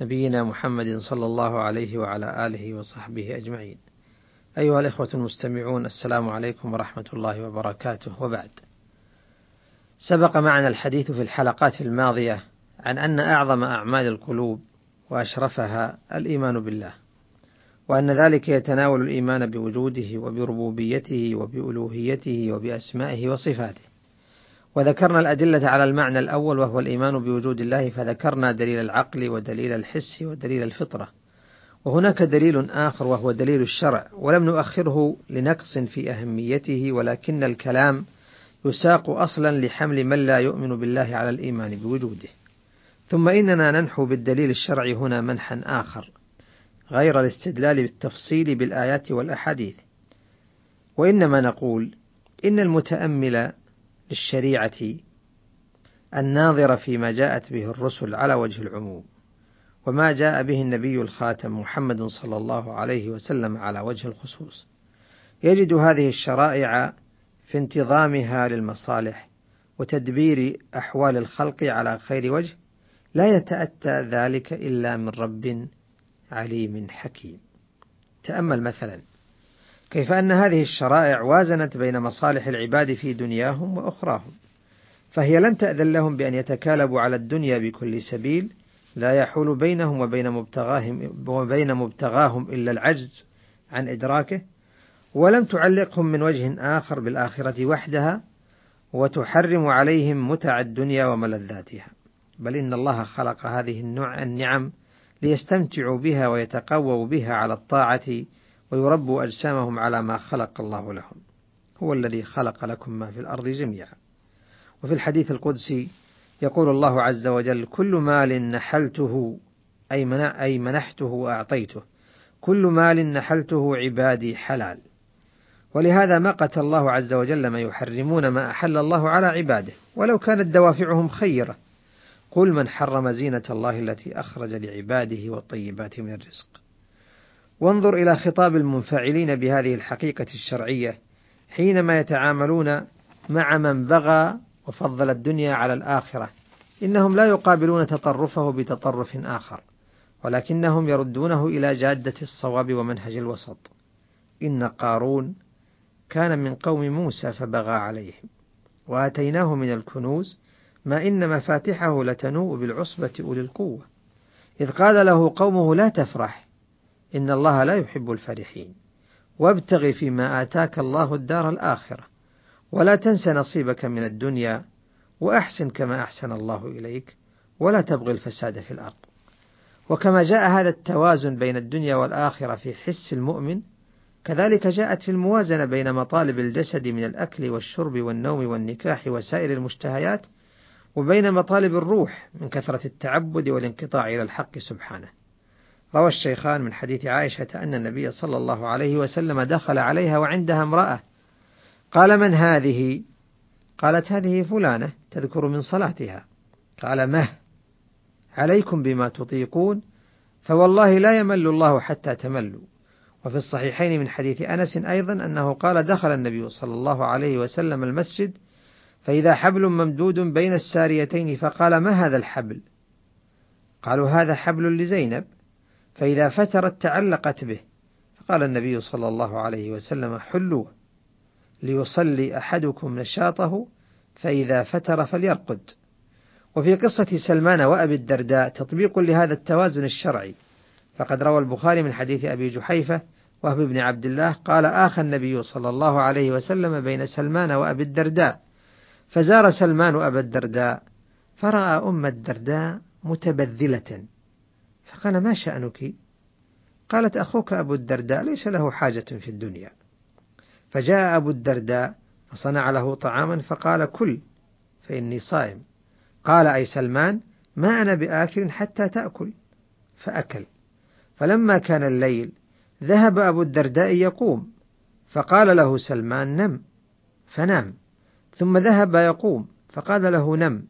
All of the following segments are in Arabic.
نبينا محمد صلى الله عليه وعلى آله وصحبه أجمعين. أيها الإخوة المستمعون السلام عليكم ورحمة الله وبركاته وبعد. سبق معنا الحديث في الحلقات الماضية عن أن أعظم أعمال القلوب وأشرفها الإيمان بالله. وأن ذلك يتناول الإيمان بوجوده وبربوبيته وبألوهيته وبأسمائه وصفاته. وذكرنا الأدلة على المعنى الأول وهو الإيمان بوجود الله فذكرنا دليل العقل ودليل الحس ودليل الفطرة. وهناك دليل آخر وهو دليل الشرع ولم نؤخره لنقص في أهميته ولكن الكلام يساق أصلا لحمل من لا يؤمن بالله على الإيمان بوجوده. ثم إننا ننحو بالدليل الشرعي هنا منحا آخر غير الاستدلال بالتفصيل بالآيات والأحاديث. وإنما نقول إن المتأمل للشريعة الناظر فيما جاءت به الرسل على وجه العموم وما جاء به النبي الخاتم محمد صلى الله عليه وسلم على وجه الخصوص. يجد هذه الشرائع في انتظامها للمصالح وتدبير أحوال الخلق على خير وجه لا يتأتى ذلك إلا من رب عليم حكيم. تأمل مثلا كيف أن هذه الشرائع وازنت بين مصالح العباد في دنياهم وأخراهم فهي لم تأذن لهم بأن يتكالبوا على الدنيا بكل سبيل لا يحول بينهم وبين مبتغاهم وبين مبتغاهم إلا العجز عن إدراكه ولم تعلقهم من وجه آخر بالآخرة وحدها وتحرم عليهم متع الدنيا وملذاتها. بل إن الله خلق هذه النعم ليستمتعوا بها ويتقووا بها على الطاعة ويربوا أجسامهم على ما خلق الله لهم. هو الذي خلق لكم ما في الأرض جميعا. وفي الحديث القدسي يقول الله عز وجل كل مال نحلته أي, منع أي منحته وأعطيته كل مال نحلته عبادي حلال. ولهذا مقت الله عز وجل ما يحرمون ما أحل الله على عباده ولو كانت دوافعهم خيرة. قل من حرم زينة الله التي أخرج لعباده والطيبات من الرزق. وانظر إلى خطاب المنفعلين بهذه الحقيقة الشرعية حينما يتعاملون مع من بغى وفضل الدنيا على الآخرة. إنهم لا يقابلون تطرفه بتطرف آخر ولكنهم يردونه إلى جادة الصواب ومنهج الوسط. إن قارون كان من قوم موسى فبغى عليهم وآتيناه من الكنوز ما إن مفاتحه لتنوء بالعصبة أولي القوة. إذ قال له قومه لا تفرح إن الله لا يحب الفرحين. وابتغ فيما آتاك الله الدار الآخرة ولا تنس نصيبك من الدنيا وأحسن كما أحسن الله إليك ولا تبغي الفساد في الأرض. وكما جاء هذا التوازن بين الدنيا والآخرة في حس المؤمن كذلك جاءت الموازنة بين مطالب الجسد من الأكل والشرب والنوم والنكاح وسائر المشتهيات وبين مطالب الروح من كثرة التعبد والانقطاع إلى الحق سبحانه. روى الشيخان من حديث عائشة أن النبي صلى الله عليه وسلم دخل عليها وعندها امرأة. قال من هذه؟ قالت هذه فلانة تذكر من صلاتها. قال مه عليكم بما تطيقون فوالله لا يمل الله حتى تملوا. وفي الصحيحين من حديث أنس أيضا أنه قال دخل النبي صلى الله عليه وسلم المسجد فإذا حبل ممدود بين الساريتين فقال ما هذا الحبل؟ قالوا هذا حبل لزينب. فإذا فترت تعلقت به فقال النبي صلى الله عليه وسلم حلوة ليصلي أحدكم نشاطه فإذا فتر فليرقد. وفي قصة سلمان وأبي الدرداء تطبيق لهذا التوازن الشرعي فقد روى البخاري من حديث أبي جحيفة وهب بن عبد الله قال آخى النبي صلى الله عليه وسلم بين سلمان وأبي الدرداء فزار سلمان أبا الدرداء فرأى أم الدرداء متبذلة. فقال ما شأنك؟ قالت أخوك أبو الدرداء ليس له حاجة في الدنيا. فجاء أبو الدرداء فصنع له طعاما فقال كل فإني صائم. قال أي سلمان ما أنا بآكل حتى تأكل. فأكل. فلما كان الليل ذهب أبو الدرداء يقوم فقال له سلمان نم. فنام. ثم ذهب يقوم فقال له نم.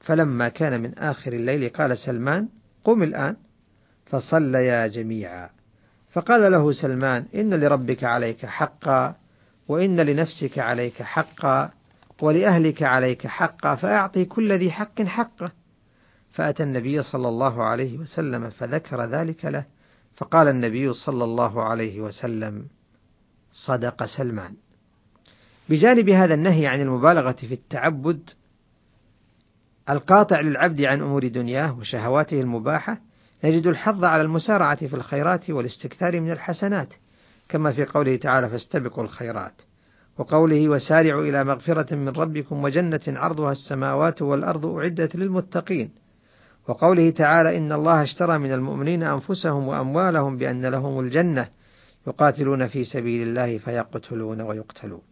فلما كان من آخر الليل قال سلمان قم الآن. فصليا جميعا. فقال له سلمان إن لربك عليك حقا وإن لنفسك عليك حقا ولأهلك عليك حقا فأعطي كل ذي حق حقه. فأتى النبي صلى الله عليه وسلم فذكر ذلك له. فقال النبي صلى الله عليه وسلم صدق سلمان. بجانب هذا النهي عن المبالغة في التعبد القاطع للعبد عن أمور دنياه وشهواته المباحة نجد الحظ على المسارعة في الخيرات والاستكثار من الحسنات كما في قوله تعالى فاستبقوا الخيرات وقوله وسارعوا إلى مغفرة من ربكم وجنة عرضها السماوات والأرض أعدت للمتقين وقوله تعالى إن الله اشترى من المؤمنين أنفسهم وأموالهم بأن لهم الجنة يقاتلون في سبيل الله فيقتلون ويقتلون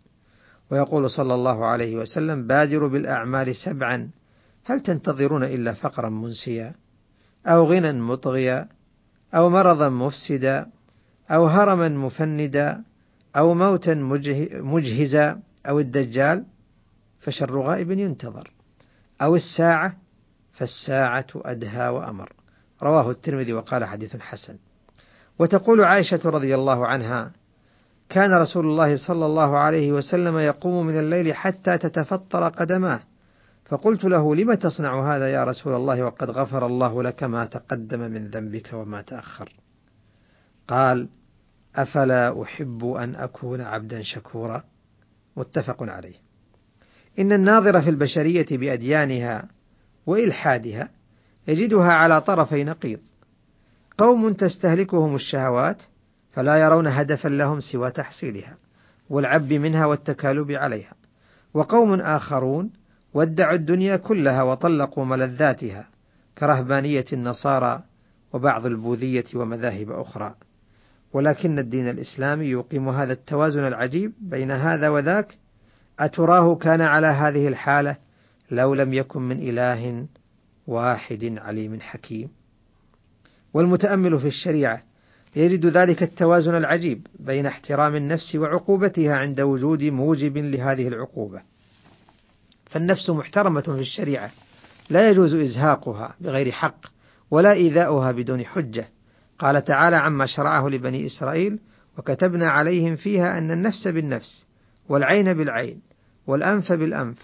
ويقول صلى الله عليه وسلم بادروا بالأعمال سبعا هل تنتظرون إلا فقرا منسيا؟ أو غنى مطغيا أو مرضا مفسدا أو هرما مفندا أو موتا مجهزا أو الدجال فشر غائب ينتظر. أو الساعة فالساعة أدهى وأمر. رواه الترمذي وقال حديث حسن. وتقول عائشة رضي الله عنها كان رسول الله صلى الله عليه وسلم يقوم من الليل حتى تتفطر قدماه. فقلت له لم تصنع هذا يا رسول الله؟ وقد غفر الله لك ما تقدم من ذنبك وما تأخر. قال أفلا أحب أن أكون عبدا شكورا؟ متفق عليه. إن الناظر في البشرية بأديانها وإلحادها يجدها على طرفي نقيض. قوم تستهلكهم الشهوات فلا يرون هدفا لهم سوى تحصيلها والعب منها والتكالب عليها. وقوم آخرون وادعوا الدنيا كلها وطلقوا ملذاتها كرهبانية النصارى وبعض البوذية ومذاهب أخرى. ولكن الدين الإسلامي يقيم هذا التوازن العجيب بين هذا وذاك. أتراه كان على هذه الحالة لو لم يكن من إله واحد عليم حكيم. والمتأمل في الشريعة يجد ذلك التوازن العجيب بين احترام النفس وعقوبتها عند وجود موجب لهذه العقوبة. فالنفس محترمة في الشريعة. لا يجوز إزهاقها بغير حق ولا إيذاؤها بدون حجة. قال تعالى عما شرعه لبني إسرائيل وكتبنا عليهم فيها أن النفس بالنفس والعين بالعين والأنف بالأنف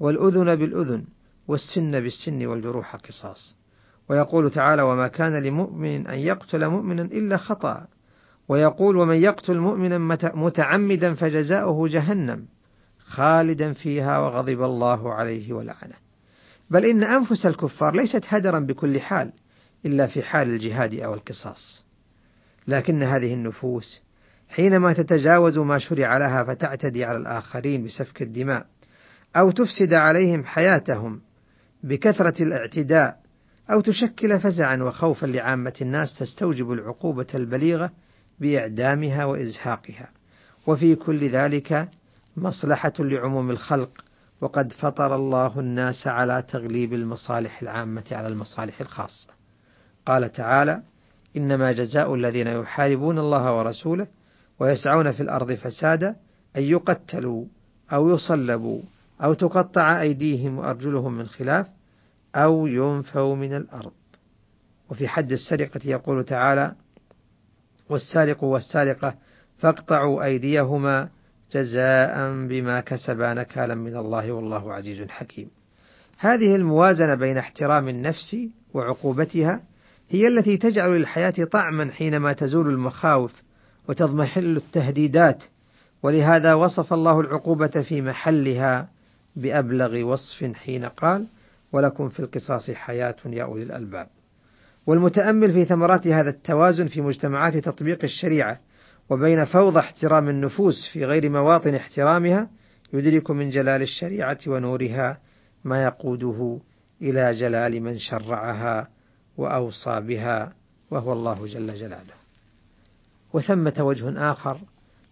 والأذن بالأذن والسن بالسن والجروح قصاص. ويقول تعالى وما كان لمؤمن أن يقتل مؤمنا إلا خطأ. ويقول ومن يقتل مؤمنا متعمدا فجزاؤه جهنم. خالدا فيها وغضب الله عليه ولعنه. بل إن أنفس الكفار ليست هدرا بكل حال إلا في حال الجهاد أو القصاص. لكن هذه النفوس حينما تتجاوز ما شرع لها فتعتدي على الآخرين بسفك الدماء أو تفسد عليهم حياتهم بكثرة الاعتداء أو تشكل فزعا وخوفا لعامة الناس تستوجب العقوبة البليغة بإعدامها وإزهاقها. وفي كل ذلك مصلحة لعموم الخلق وقد فطر الله الناس على تغليب المصالح العامة على المصالح الخاصة. قال تعالى إنما جزاء الذين يحاربون الله ورسوله ويسعون في الأرض فسادا أن يقتلوا أو يصلبوا أو تقطع أيديهم وأرجلهم من خلاف أو ينفوا من الأرض. وفي حد السرقة يقول تعالى والسارق والسارقة فاقطعوا أيديهما جزاء بما كسبا نكالا من الله والله عزيز حكيم. هذه الموازنة بين احترام النفس وعقوبتها هي التي تجعل للحياة طعما حينما تزول المخاوف وتضمحل التهديدات ولهذا وصف الله العقوبة في محلها بأبلغ وصف حين قال ولكم في القصاص حياة يا أولي الألباب والمتأمل في ثمرات هذا التوازن في مجتمعات تطبيق الشريعة وبين فوضى احترام النفوس في غير مواطن احترامها يدرك من جلال الشريعة ونورها ما يقوده إلى جلال من شرعها وأوصى بها وهو الله جل جلاله. وثمة وجه آخر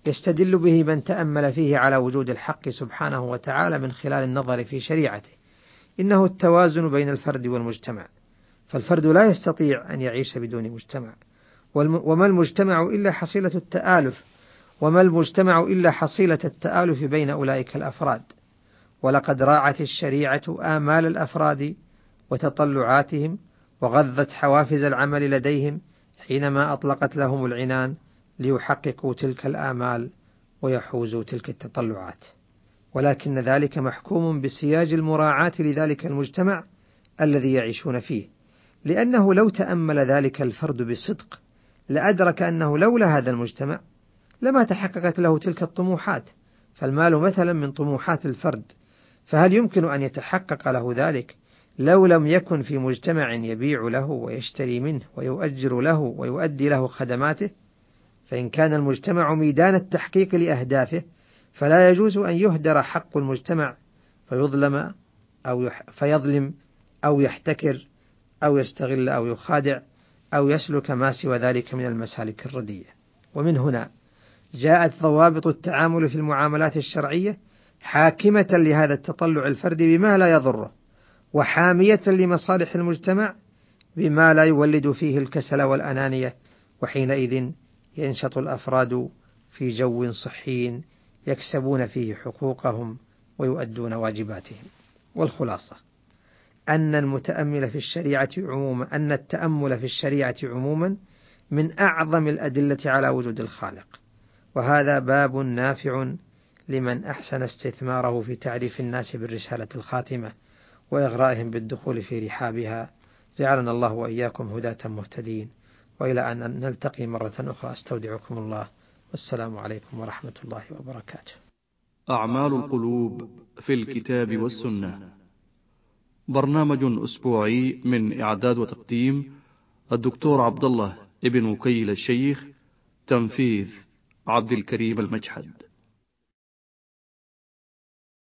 يستدل به من تأمل فيه على وجود الحق سبحانه وتعالى من خلال النظر في شريعته. إنه التوازن بين الفرد والمجتمع. فالفرد لا يستطيع أن يعيش بدون مجتمع، وما المجتمع إلا حصيلة التآلف وما المجتمع إلا حصيلة التآلف بين أولئك الأفراد. ولقد راعت الشريعة آمال الأفراد وتطلعاتهم وغذت حوافز العمل لديهم حينما أطلقت لهم العنان ليحققوا تلك الآمال ويحوزوا تلك التطلعات. ولكن ذلك محكوم بسياج المراعاة لذلك المجتمع الذي يعيشون فيه لأنه لو تأمل ذلك الفرد بصدق لأدرك أنه لولا هذا المجتمع لما تحققت له تلك الطموحات فالمال مثلا من طموحات الفرد فهل يمكن أن يتحقق له ذلك؟ لو لم يكن في مجتمع يبيع له ويشتري منه ويؤجر له ويؤدي له خدماته فإن كان المجتمع ميدان التحقيق لأهدافه فلا يجوز أن يهدر حق المجتمع فيظلم أو فيظلم أو يحتكر أو يستغل أو يخادع. أو يسلك ما سوى ذلك من المسالك الردية. ومن هنا جاءت ضوابط التعامل في المعاملات الشرعية حاكمة لهذا التطلع الفردي بما لا يضره وحامية لمصالح المجتمع بما لا يولد فيه الكسل والأنانية وحينئذ ينشط الأفراد في جو صحي يكسبون فيه حقوقهم ويؤدون واجباتهم. والخلاصة. أن المتأمل في الشريعة عموما أن التأمل في الشريعة عموما من أعظم الأدلة على وجود الخالق. وهذا باب نافع لمن أحسن استثماره في تعريف الناس بالرسالة الخاتمة وإغرائهم بالدخول في رحابها. جعلنا الله وإياكم هداة مهتدين. وإلى أن نلتقي مرة أخرى أستودعكم الله. والسلام عليكم ورحمة الله وبركاته. أعمال القلوب في الكتاب والسنة. برنامج أسبوعي من إعداد وتقديم الدكتور عبد الله ابن وكيل الشيخ تنفيذ عبد الكريم المجحد.